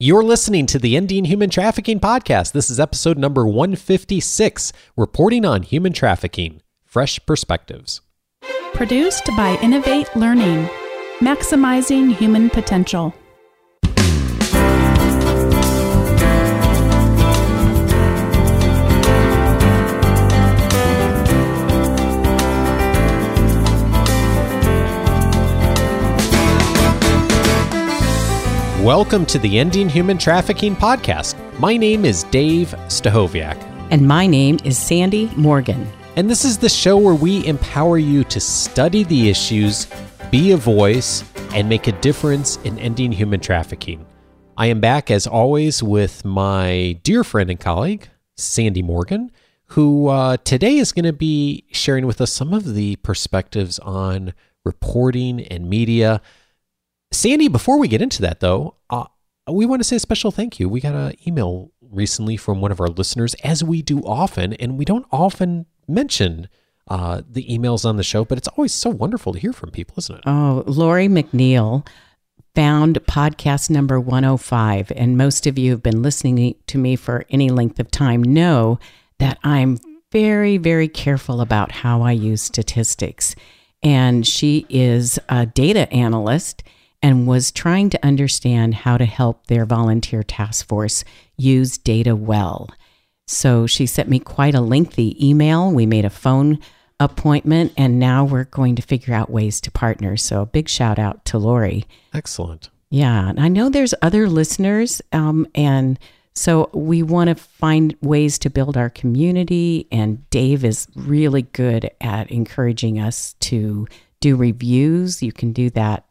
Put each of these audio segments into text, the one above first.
You're listening to the Ending Human Trafficking Podcast. This is episode number 156 Reporting on Human Trafficking Fresh Perspectives. Produced by Innovate Learning, maximizing human potential. Welcome to the Ending Human Trafficking Podcast. My name is Dave Stachowiak. And my name is Sandy Morgan. And this is the show where we empower you to study the issues, be a voice, and make a difference in ending human trafficking. I am back, as always, with my dear friend and colleague, Sandy Morgan, who uh, today is going to be sharing with us some of the perspectives on reporting and media. Sandy, before we get into that, though, uh, we want to say a special thank you. We got an email recently from one of our listeners, as we do often, and we don't often mention uh, the emails on the show, but it's always so wonderful to hear from people, isn't it? Oh, Lori McNeil found podcast number 105, and most of you have been listening to me for any length of time know that I'm very, very careful about how I use statistics. And she is a data analyst and was trying to understand how to help their volunteer task force use data well. So she sent me quite a lengthy email. We made a phone appointment, and now we're going to figure out ways to partner. So a big shout out to Lori. Excellent. Yeah, and I know there's other listeners, um, and so we want to find ways to build our community. And Dave is really good at encouraging us to do reviews. You can do that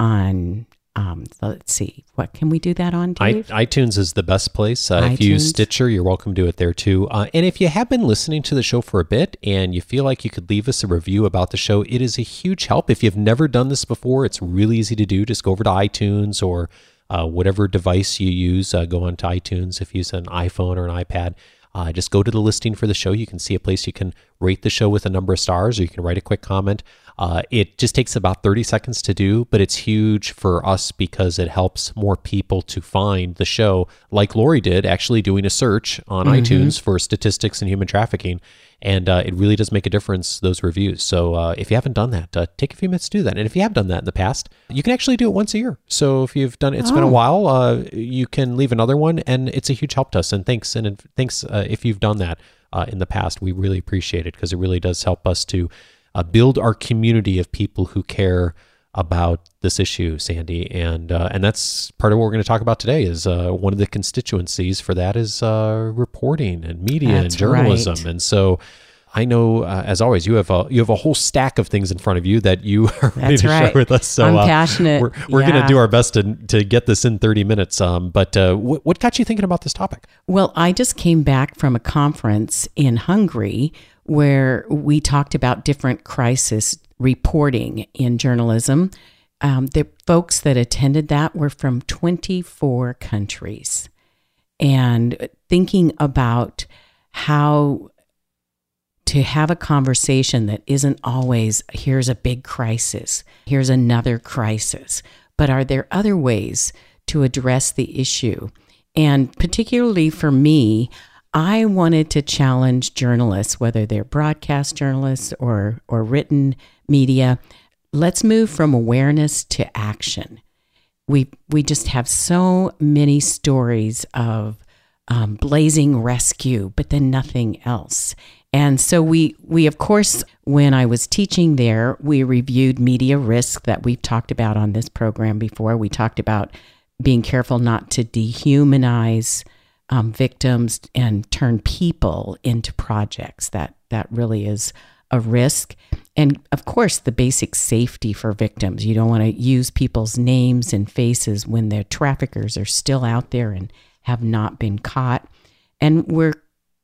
on um, let's see, what can we do that on, Dave? I, iTunes is the best place. Uh, if you use Stitcher, you're welcome to do it there too. Uh, and if you have been listening to the show for a bit and you feel like you could leave us a review about the show, it is a huge help. If you've never done this before, it's really easy to do. Just go over to iTunes or uh, whatever device you use. Uh, go onto iTunes if you use an iPhone or an iPad. Uh, just go to the listing for the show. You can see a place you can rate the show with a number of stars, or you can write a quick comment. Uh, it just takes about 30 seconds to do, but it's huge for us because it helps more people to find the show, like Lori did, actually doing a search on mm-hmm. iTunes for statistics and human trafficking. And uh, it really does make a difference, those reviews. So uh, if you haven't done that, uh, take a few minutes to do that. And if you have done that in the past, you can actually do it once a year. So if you've done it, it's oh. been a oh. while, uh, you can leave another one, and it's a huge help to us. And thanks, and thanks uh, if you've done that in the past. We really appreciate it because it really does help us to uh, build our community of people who care about this issue, Sandy, and uh, and that's part of what we're going to talk about today. Is uh, one of the constituencies for that is uh, reporting and media that's and journalism, right. and so. I know, uh, as always, you have a you have a whole stack of things in front of you that you are ready to right. share with us. So I'm uh, passionate. We're, we're yeah. going to do our best to to get this in 30 minutes. Um, but uh, what, what got you thinking about this topic? Well, I just came back from a conference in Hungary where we talked about different crisis reporting in journalism. Um, the folks that attended that were from 24 countries and thinking about how to have a conversation that isn't always here's a big crisis, here's another crisis, but are there other ways to address the issue? And particularly for me, I wanted to challenge journalists, whether they're broadcast journalists or, or written media. Let's move from awareness to action. We, we just have so many stories of um, blazing rescue, but then nothing else. And so we we of course when I was teaching there, we reviewed media risk that we've talked about on this program before. We talked about being careful not to dehumanize um, victims and turn people into projects. That that really is a risk. And of course, the basic safety for victims. You don't want to use people's names and faces when their traffickers are still out there and have not been caught. And we're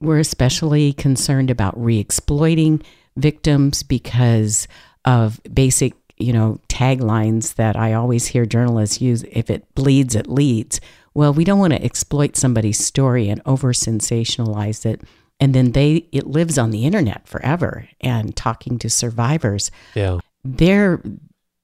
we're especially concerned about re-exploiting victims because of basic, you know, taglines that I always hear journalists use if it bleeds it leads well, we don't want to exploit somebody's story and over sensationalize it. And then they it lives on the internet forever and talking to survivors. Yeah. They're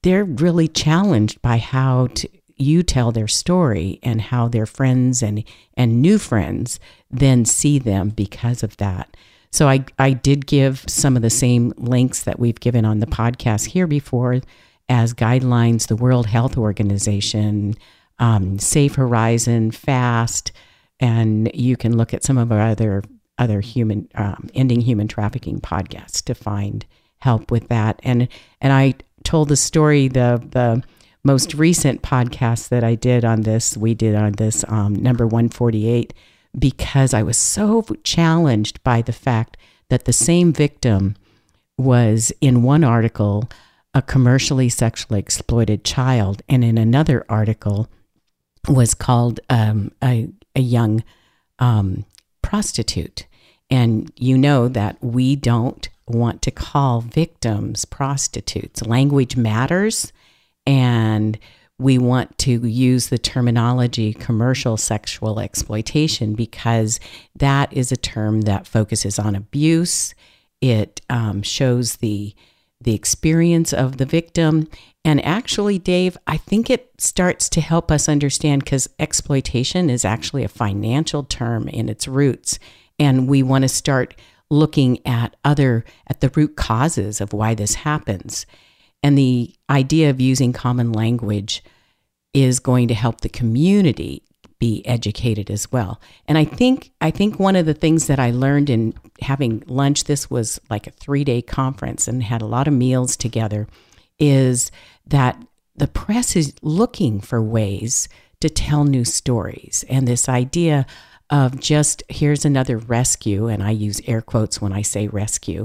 they're really challenged by how to you tell their story and how their friends and and new friends then see them because of that. So I I did give some of the same links that we've given on the podcast here before as guidelines, the World Health Organization, um, Safe Horizon, FAST, and you can look at some of our other other human um, ending human trafficking podcasts to find help with that. And and I told the story the the most recent podcast that I did on this, we did on this um, number 148, because I was so challenged by the fact that the same victim was in one article a commercially sexually exploited child, and in another article was called um, a, a young um, prostitute. And you know that we don't want to call victims prostitutes. Language matters, and we want to use the terminology commercial sexual exploitation because that is a term that focuses on abuse. It um, shows the the experience of the victim. And actually, Dave, I think it starts to help us understand because exploitation is actually a financial term in its roots. And we want to start looking at other at the root causes of why this happens and the idea of using common language is going to help the community be educated as well and i think i think one of the things that i learned in having lunch this was like a 3 day conference and had a lot of meals together is that the press is looking for ways to tell new stories and this idea of just here's another rescue, and I use air quotes when I say rescue.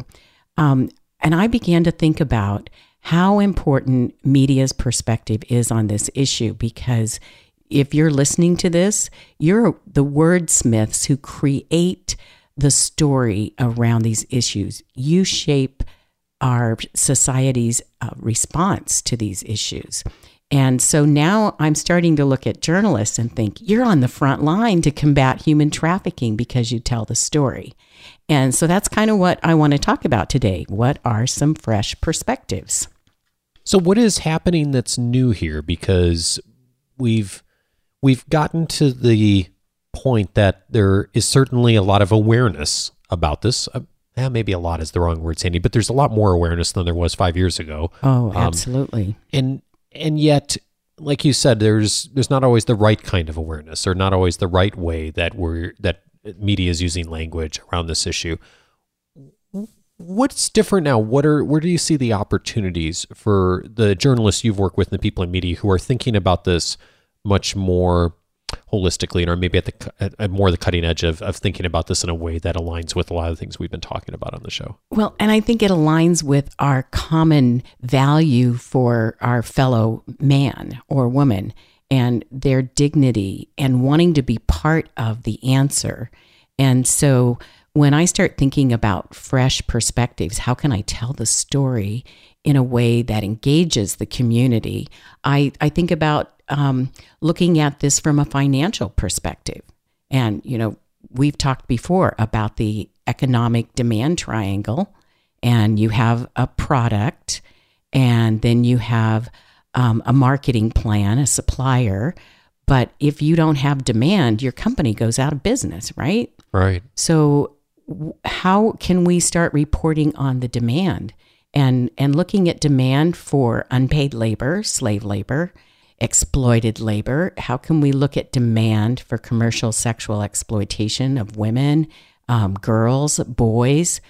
Um, and I began to think about how important media's perspective is on this issue because if you're listening to this, you're the wordsmiths who create the story around these issues. You shape our society's uh, response to these issues. And so now I'm starting to look at journalists and think, you're on the front line to combat human trafficking because you tell the story. And so that's kind of what I want to talk about today. What are some fresh perspectives? So what is happening that's new here because we've we've gotten to the point that there is certainly a lot of awareness about this. Uh, eh, maybe a lot is the wrong word, Sandy, but there's a lot more awareness than there was five years ago. Oh, um, absolutely. And and yet like you said there's there's not always the right kind of awareness or not always the right way that we're that media is using language around this issue what's different now what are where do you see the opportunities for the journalists you've worked with and the people in media who are thinking about this much more holistically and or maybe at the at, at more the cutting edge of, of thinking about this in a way that aligns with a lot of the things we've been talking about on the show. Well and i think it aligns with our common value for our fellow man or woman and their dignity and wanting to be part of the answer. And so when i start thinking about fresh perspectives how can i tell the story in a way that engages the community i i think about um, looking at this from a financial perspective. And, you know, we've talked before about the economic demand triangle, and you have a product, and then you have um, a marketing plan, a supplier. But if you don't have demand, your company goes out of business, right? Right. So, how can we start reporting on the demand and and looking at demand for unpaid labor, slave labor, exploited labor? How can we look at demand for commercial sexual exploitation of women, um, girls, boys?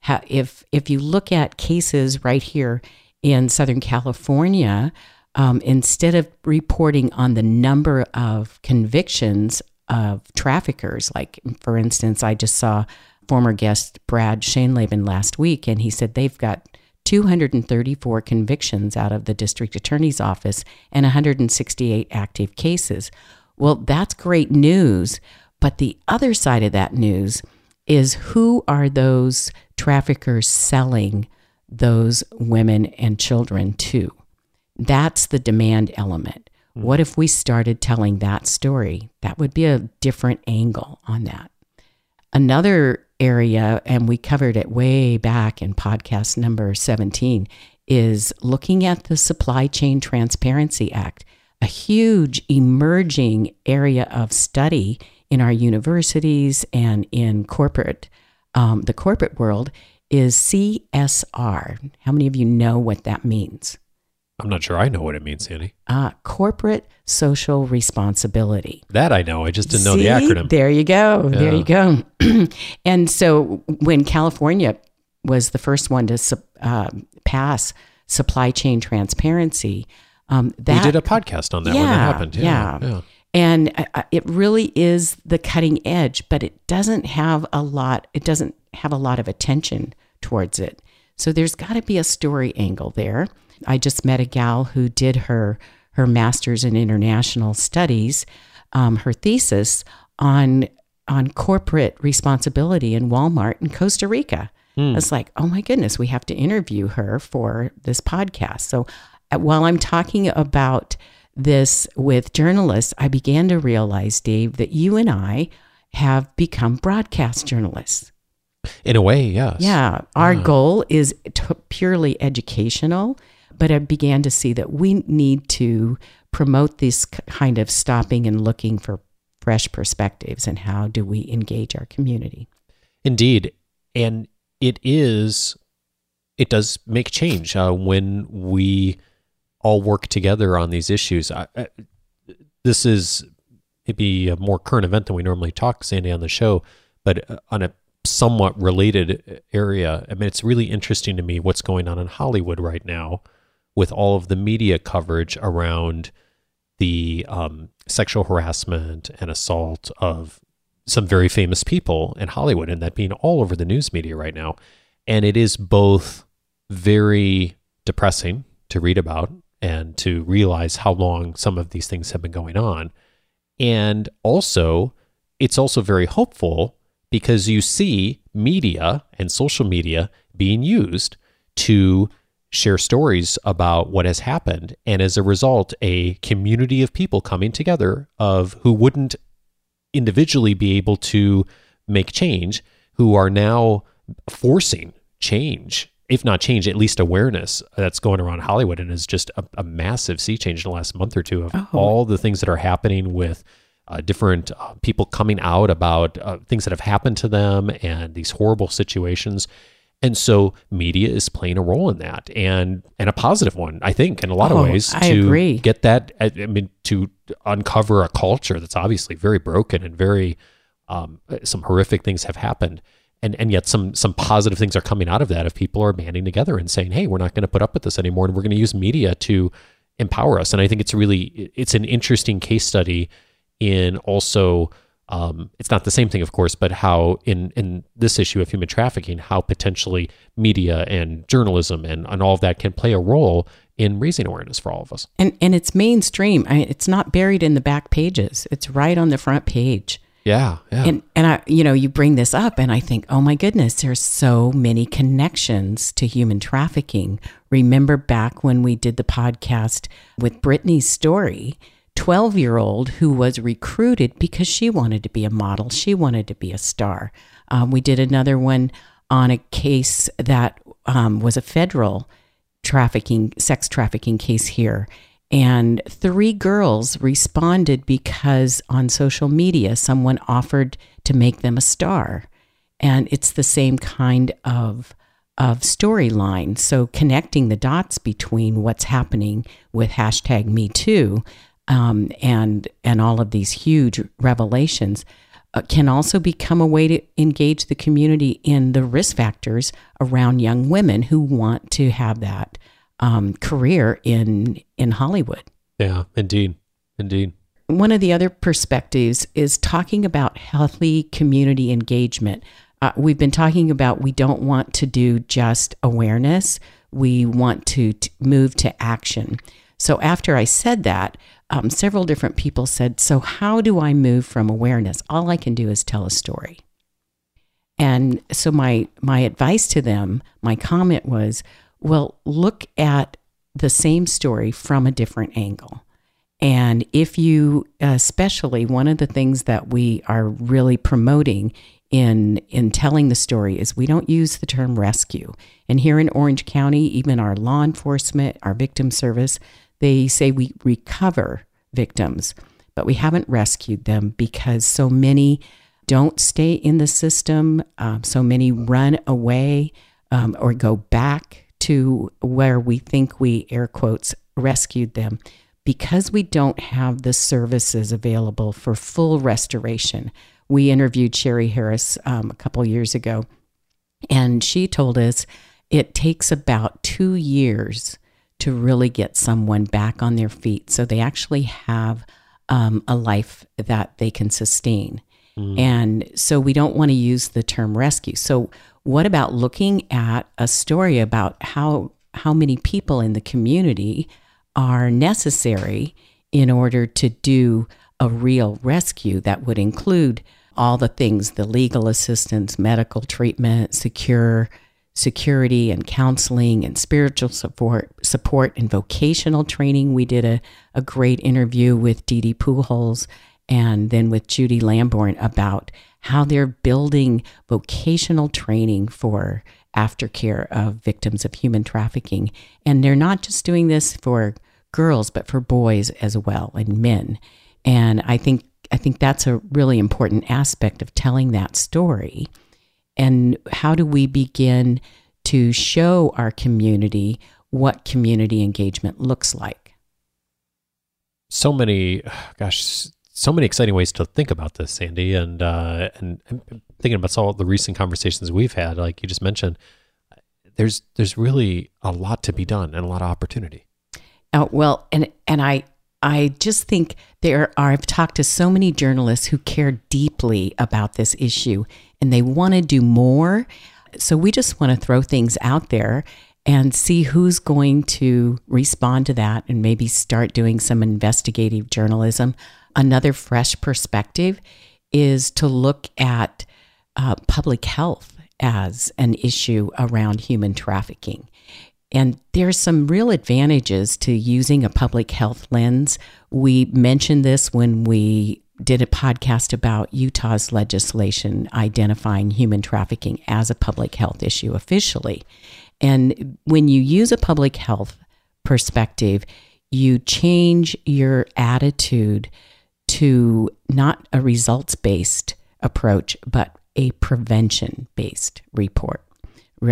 How, if if you look at cases right here in Southern California, um, instead of reporting on the number of convictions of traffickers, like for instance, I just saw former guest Brad Schoenleben last week, and he said they've got 234 convictions out of the district attorney's office and 168 active cases. Well, that's great news. But the other side of that news is who are those traffickers selling those women and children to? That's the demand element. Hmm. What if we started telling that story? That would be a different angle on that. Another area, and we covered it way back in podcast number 17, is looking at the Supply Chain Transparency Act. a huge emerging area of study in our universities and in corporate, um, the corporate world is CSR. How many of you know what that means? I'm not sure I know what it means, Sandy. Uh, corporate social responsibility. That I know. I just didn't know the acronym. There you go. Yeah. There you go. and so when California was the first one to uh, pass supply chain transparency, um, that, we did a podcast on that yeah, when that happened. Yeah. yeah. yeah. And uh, uh, it really is the cutting edge, but it doesn't have a lot, it doesn't have a lot of attention towards it. So there's got to be a story angle there. I just met a gal who did her her master's in international studies, um, her thesis on on corporate responsibility in Walmart in Costa Rica. Mm. I was like, oh my goodness, we have to interview her for this podcast. So uh, while I'm talking about this with journalists, I began to realize, Dave, that you and I have become broadcast journalists. In a way, yes. Yeah. Our yeah. goal is t- purely educational, but I began to see that we need to promote this kind of stopping and looking for fresh perspectives and how do we engage our community. Indeed. And it is, it does make change uh, when we all work together on these issues. I, I, this is maybe a more current event than we normally talk, Sandy, on the show, but uh, on a somewhat related area. I mean, it's really interesting to me what's going on in Hollywood right now with all of the media coverage around the um, sexual harassment and assault of some very famous people in Hollywood, and that being all over the news media right now. And it is both very depressing to read about and to realize how long some of these things have been going on. And also, it's also very hopeful because you see media and social media being used to share stories about what has happened and as a result a community of people coming together of who wouldn't individually be able to make change who are now forcing change if not change at least awareness that's going around hollywood and is just a, a massive sea change in the last month or two of oh. all the things that are happening with uh, different uh, people coming out about uh, things that have happened to them and these horrible situations and so media is playing a role in that and and a positive one, I think, in a lot oh, of ways I to agree. get that I mean to uncover a culture that's obviously very broken and very um, some horrific things have happened. And, and yet some some positive things are coming out of that if people are banding together and saying, "Hey, we're not going to put up with this anymore, and we're going to use media to empower us." And I think it's really it's an interesting case study in also um, it's not the same thing, of course, but how in in this issue of human trafficking, how potentially media and journalism and, and all of that can play a role in raising awareness for all of us. And and it's mainstream. I it's not buried in the back pages. It's right on the front page. Yeah, yeah. And and I you know, you bring this up and I think, "Oh my goodness, there's so many connections to human trafficking." Remember back when we did the podcast with Brittany's story 12 year old who was recruited because she wanted to be a model, she wanted to be a star. Um, we did another one on a case that um, was a federal trafficking, sex trafficking case here. And three girls responded because on social media someone offered to make them a star. And it's the same kind of of storyline. So connecting the dots between what's happening with hashtag Me Too um, and and all of these huge revelations uh, can also become a way to engage the community in the risk factors around young women who want to have that um, career in in Hollywood. Yeah, indeed, indeed. One of the other perspectives is talking about healthy community engagement. Uh, we've been talking about we don't want to do just awareness; we want to t- move to action. So after I said that, um, several different people said, So, how do I move from awareness? All I can do is tell a story. And so, my, my advice to them, my comment was, Well, look at the same story from a different angle. And if you, especially one of the things that we are really promoting in in telling the story is we don't use the term rescue. And here in Orange County, even our law enforcement, our victim service, they say we recover victims, but we haven't rescued them because so many don't stay in the system, um, so many run away um, or go back to where we think we, air quotes, rescued them. Because we don't have the services available for full restoration. We interviewed Sherry Harris um, a couple years ago, and she told us it takes about two years to really get someone back on their feet so they actually have um, a life that they can sustain. Mm. And so we don't want to use the term rescue. So what about looking at a story about how how many people in the community are necessary in order to do a real rescue that would include all the things the legal assistance, medical treatment, secure security and counseling and spiritual support support and vocational training. We did a, a great interview with Dee Dee Pujols and then with Judy Lamborn about how they're building vocational training for aftercare of victims of human trafficking. And they're not just doing this for girls, but for boys as well and men. And I think I think that's a really important aspect of telling that story. And how do we begin to show our community what community engagement looks like? So many, gosh, so many exciting ways to think about this, Sandy, and uh, and, thinking about all the recent conversations we've had, like you just mentioned, there's there's really a lot to be done and a lot of opportunity. Uh, well, and and I I just think there are. I've talked to so many journalists who care deeply about this issue, and they want to do more. So we just want to throw things out there and see who's going to respond to that, and maybe start doing some investigative journalism another fresh perspective is to look at uh, public health as an issue around human trafficking. And there's some real advantages to using a public health lens. We mentioned this when we did a podcast about Utah's legislation identifying human trafficking as a public health issue officially. And when you use a public health perspective, you change your attitude to not a results based approach, but a prevention based report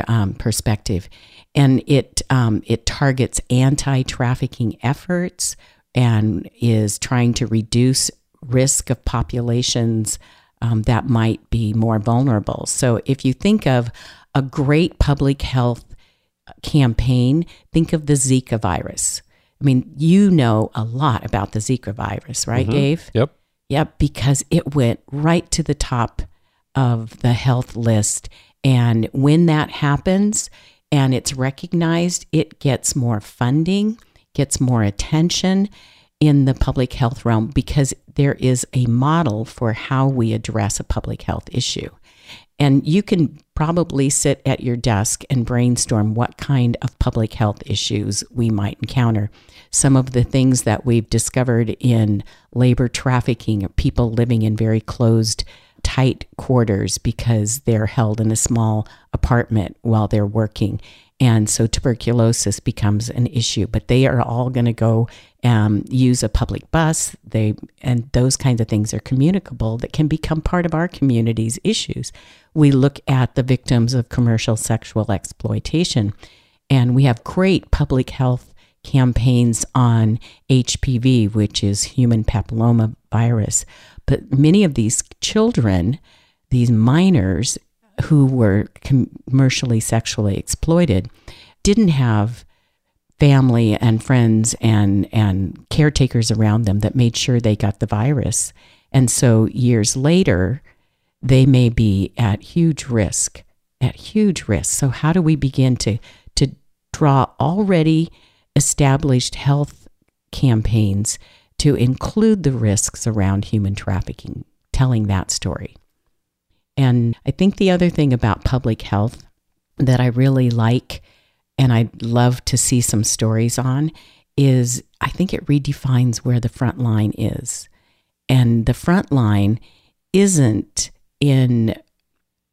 um, perspective, and it um, it targets anti trafficking efforts and is trying to reduce risk of populations um, that might be more vulnerable. So if you think of a great public health campaign, think of the Zika virus. I mean, you know a lot about the Zika virus, right, mm-hmm. Dave? Yep. Yep, because it went right to the top of the health list. And when that happens and it's recognized, it gets more funding, gets more attention in the public health realm because there is a model for how we address a public health issue. And you can probably sit at your desk and brainstorm what kind of public health issues we might encounter. Some of the things that we've discovered in labor trafficking, people living in very closed, tight quarters because they're held in a small apartment while they're working. And so tuberculosis becomes an issue, but they are all going to go um, use a public bus. They and those kinds of things are communicable that can become part of our community's issues. We look at the victims of commercial sexual exploitation, and we have great public health campaigns on HPV, which is human papilloma virus. But many of these children, these minors, who were commercially sexually exploited didn't have family and friends and and caretakers around them that made sure they got the virus. And so years later they may be at huge risk at huge risk. So how do we begin to to draw already established health campaigns to include the risks around human trafficking telling that story and I think the other thing about public health that I really like and I'd love to see some stories on is I think it redefines where the front line is. And the front line isn't in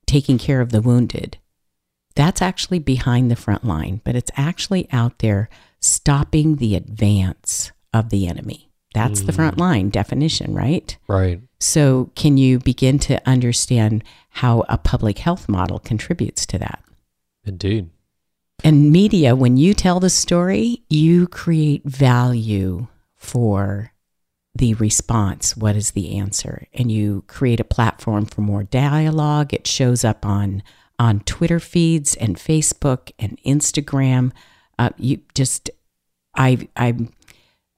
taking care of the wounded. That's actually behind the front line, but it's actually out there stopping the advance of the enemy. That's mm. the front line definition, right? Right. So, can you begin to understand how a public health model contributes to that? Indeed. And media, when you tell the story, you create value for the response. What is the answer? And you create a platform for more dialogue. It shows up on on Twitter feeds and Facebook and Instagram. Uh, you just, I, I'm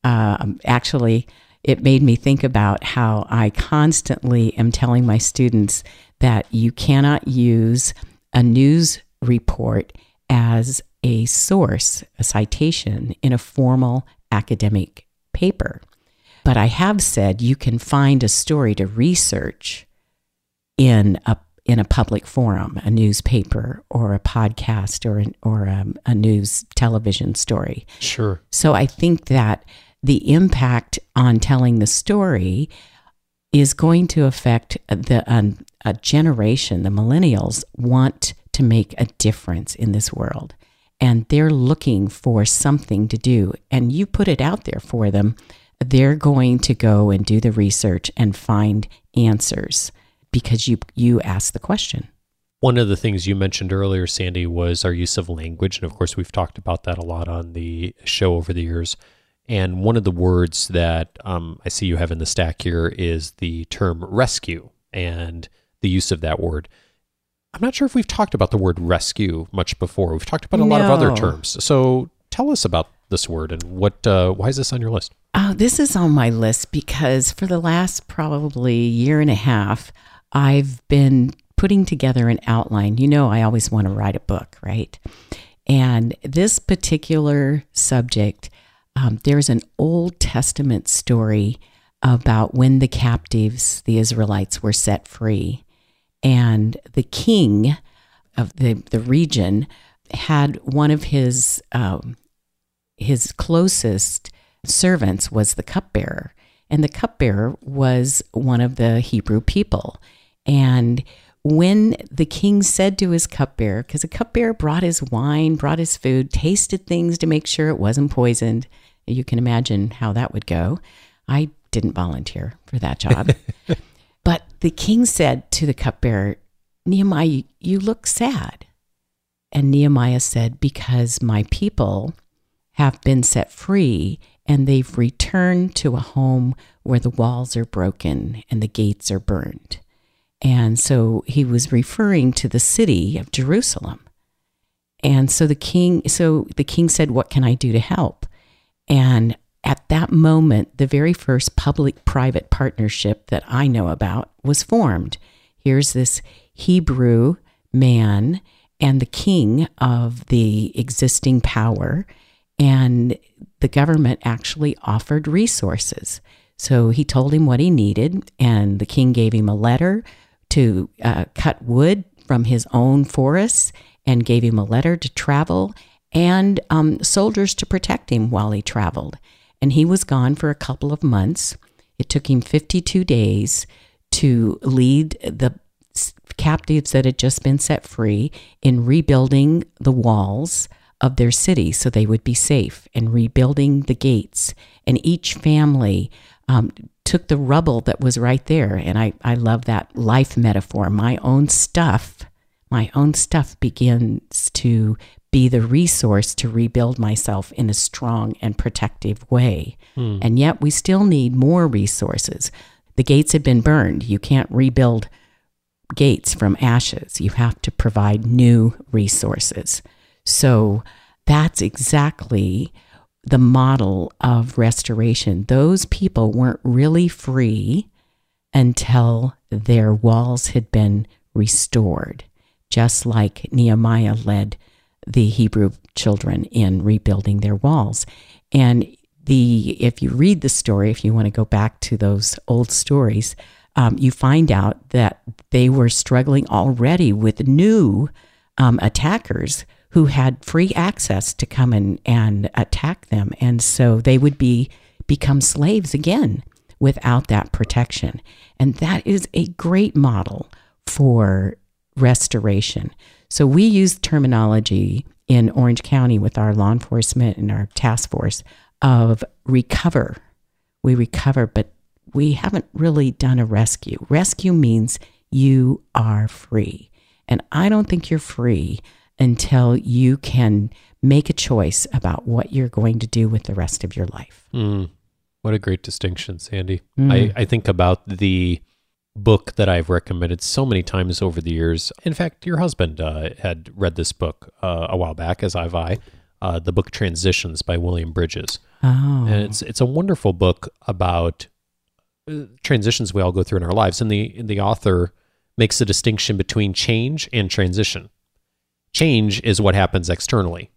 uh, actually, it made me think about how I constantly am telling my students that you cannot use a news report as a source, a citation in a formal academic paper. But I have said you can find a story to research in a in a public forum, a newspaper or a podcast or an, or a, a news television story. Sure. So I think that the impact on telling the story is going to affect the um, a generation. The millennials want to make a difference in this world. And they're looking for something to do. And you put it out there for them, they're going to go and do the research and find answers because you you ask the question. One of the things you mentioned earlier, Sandy, was our use of language. And of course, we've talked about that a lot on the show over the years. And one of the words that um, I see you have in the stack here is the term rescue and the use of that word. I'm not sure if we've talked about the word rescue much before. We've talked about a no. lot of other terms. So tell us about this word and what uh, why is this on your list? Oh, this is on my list because for the last probably year and a half, I've been putting together an outline. You know, I always want to write a book, right? And this particular subject, um, there's an Old Testament story about when the captives, the Israelites, were set free and the king of the, the region had one of his um, his closest servants was the cupbearer, and the cupbearer was one of the Hebrew people. And when the king said to his cupbearer, because the cupbearer brought his wine, brought his food, tasted things to make sure it wasn't poisoned, you can imagine how that would go. I didn't volunteer for that job. But the king said to the cupbearer, Nehemiah, you look sad. And Nehemiah said, Because my people have been set free and they've returned to a home where the walls are broken and the gates are burned. And so he was referring to the city of Jerusalem. And so the king so the king said, "What can I do to help?" And at that moment, the very first public private partnership that I know about was formed. Here's this Hebrew man and the king of the existing power, and the government actually offered resources. So he told him what he needed, and the king gave him a letter to uh, cut wood from his own forests and gave him a letter to travel and um, soldiers to protect him while he traveled and he was gone for a couple of months. It took him 52 days to lead the captives that had just been set free in rebuilding the walls of their city so they would be safe and rebuilding the gates. And each family um, took the rubble that was right there. And I, I love that life metaphor. My own stuff, my own stuff begins to be the resource to rebuild myself in a strong and protective way. Hmm. And yet we still need more resources. The gates have been burned. You can't rebuild gates from ashes. You have to provide new resources. So that's exactly the model of restoration. Those people weren't really free until their walls had been restored, just like Nehemiah led the Hebrew children in rebuilding their walls. And the if you read the story, if you want to go back to those old stories, um, you find out that they were struggling already with new um, attackers who had free access to come in and attack them, and so they would be become slaves again without that protection. And that is a great model for restoration. So we use terminology in Orange County with our law enforcement and our task force of recover. We recover, but we haven't really done a rescue. Rescue means you are free. And I don't think you're free until you can make a choice about what you're going to do with the rest of your life. Mm, what a great distinction, Sandy. Mm. I, I think about the book that I've recommended so many times over the years. In fact, your husband uh, had read this book uh, a while back, as have I. Uh, the book Transitions by William Bridges, oh. and it's it's a wonderful book about uh, transitions we all go through in our lives. And the the author makes a distinction between change and transition. Change is what happens externally,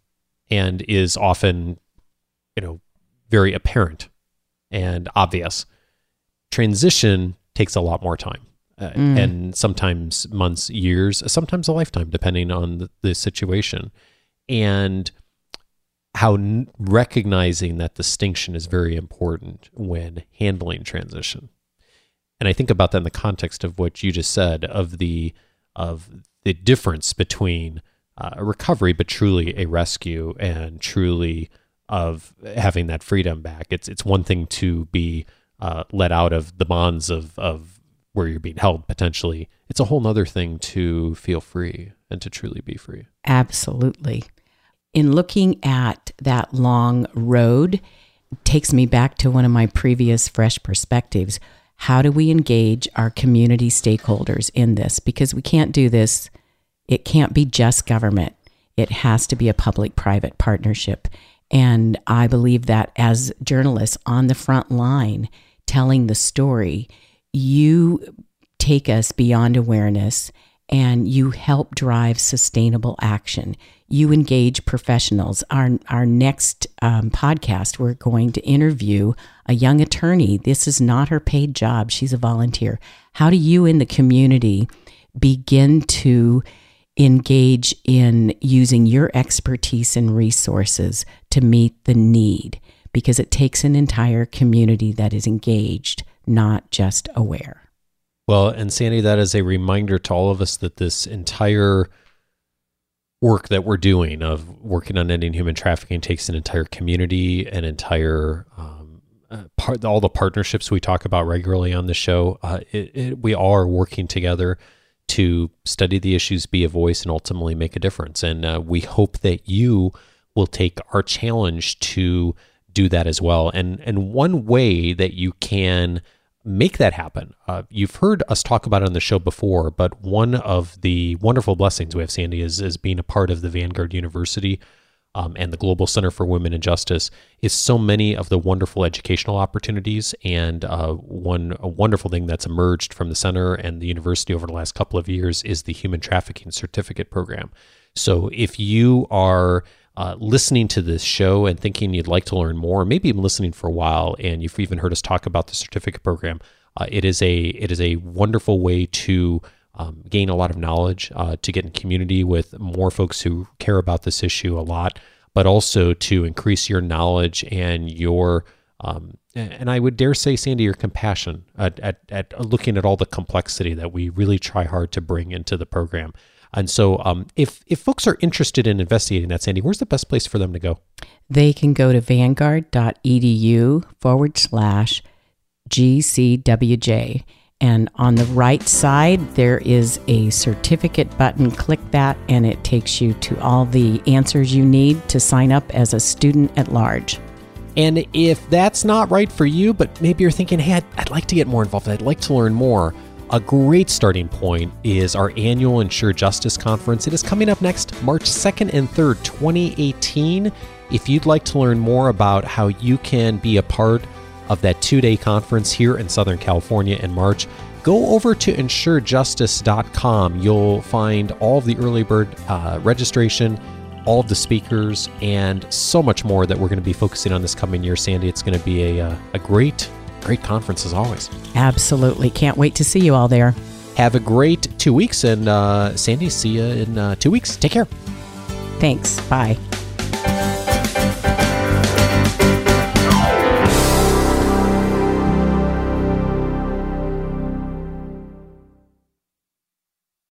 and is often, you know, very apparent and obvious. Transition takes a lot more time. Uh, mm. And sometimes months, years, sometimes a lifetime, depending on the, the situation. And how n- recognizing that distinction is very important when handling transition. And I think about that in the context of what you just said of the of the difference between uh, a recovery, but truly a rescue, and truly of having that freedom back. It's it's one thing to be uh, let out of the bonds of, of where you're being held potentially. It's a whole other thing to feel free and to truly be free. Absolutely. In looking at that long road, takes me back to one of my previous fresh perspectives. How do we engage our community stakeholders in this? Because we can't do this, it can't be just government. It has to be a public private partnership. And I believe that as journalists on the front line, telling the story, you take us beyond awareness and you help drive sustainable action. You engage professionals. Our, our next um, podcast, we're going to interview a young attorney. This is not her paid job, she's a volunteer. How do you in the community begin to engage in using your expertise and resources to meet the need? because it takes an entire community that is engaged, not just aware. Well, and Sandy, that is a reminder to all of us that this entire work that we're doing of working on ending human trafficking takes an entire community, an entire um, uh, part, all the partnerships we talk about regularly on the show. Uh, it, it, we are working together to study the issues, be a voice, and ultimately make a difference. And uh, we hope that you will take our challenge to do that as well. And and one way that you can make that happen, uh, you've heard us talk about it on the show before, but one of the wonderful blessings we have, Sandy, is is being a part of the Vanguard University. Um, and the Global Center for Women and Justice is so many of the wonderful educational opportunities. And uh, one wonderful thing that's emerged from the center and the university over the last couple of years is the Human Trafficking Certificate Program. So if you are uh, listening to this show and thinking you'd like to learn more, maybe even listening for a while, and you've even heard us talk about the certificate program, uh, it is a it is a wonderful way to um, gain a lot of knowledge, uh, to get in community with more folks who care about this issue a lot, but also to increase your knowledge and your um, and I would dare say, Sandy, your compassion at, at, at looking at all the complexity that we really try hard to bring into the program. And so, um, if if folks are interested in investigating that, Sandy, where's the best place for them to go? They can go to vanguard.edu forward slash GCWJ. And on the right side, there is a certificate button. Click that, and it takes you to all the answers you need to sign up as a student at large. And if that's not right for you, but maybe you're thinking, hey, I'd, I'd like to get more involved, I'd like to learn more a great starting point is our annual Ensure Justice Conference. It is coming up next March 2nd and 3rd, 2018. If you'd like to learn more about how you can be a part of that two day conference here in Southern California in March, go over to ensurejustice.com. You'll find all of the early bird uh, registration, all of the speakers, and so much more that we're going to be focusing on this coming year, Sandy. It's going to be a, uh, a great great conference as always. Absolutely. Can't wait to see you all there. Have a great two weeks. And uh, Sandy, see you in uh, two weeks. Take care. Thanks. Bye.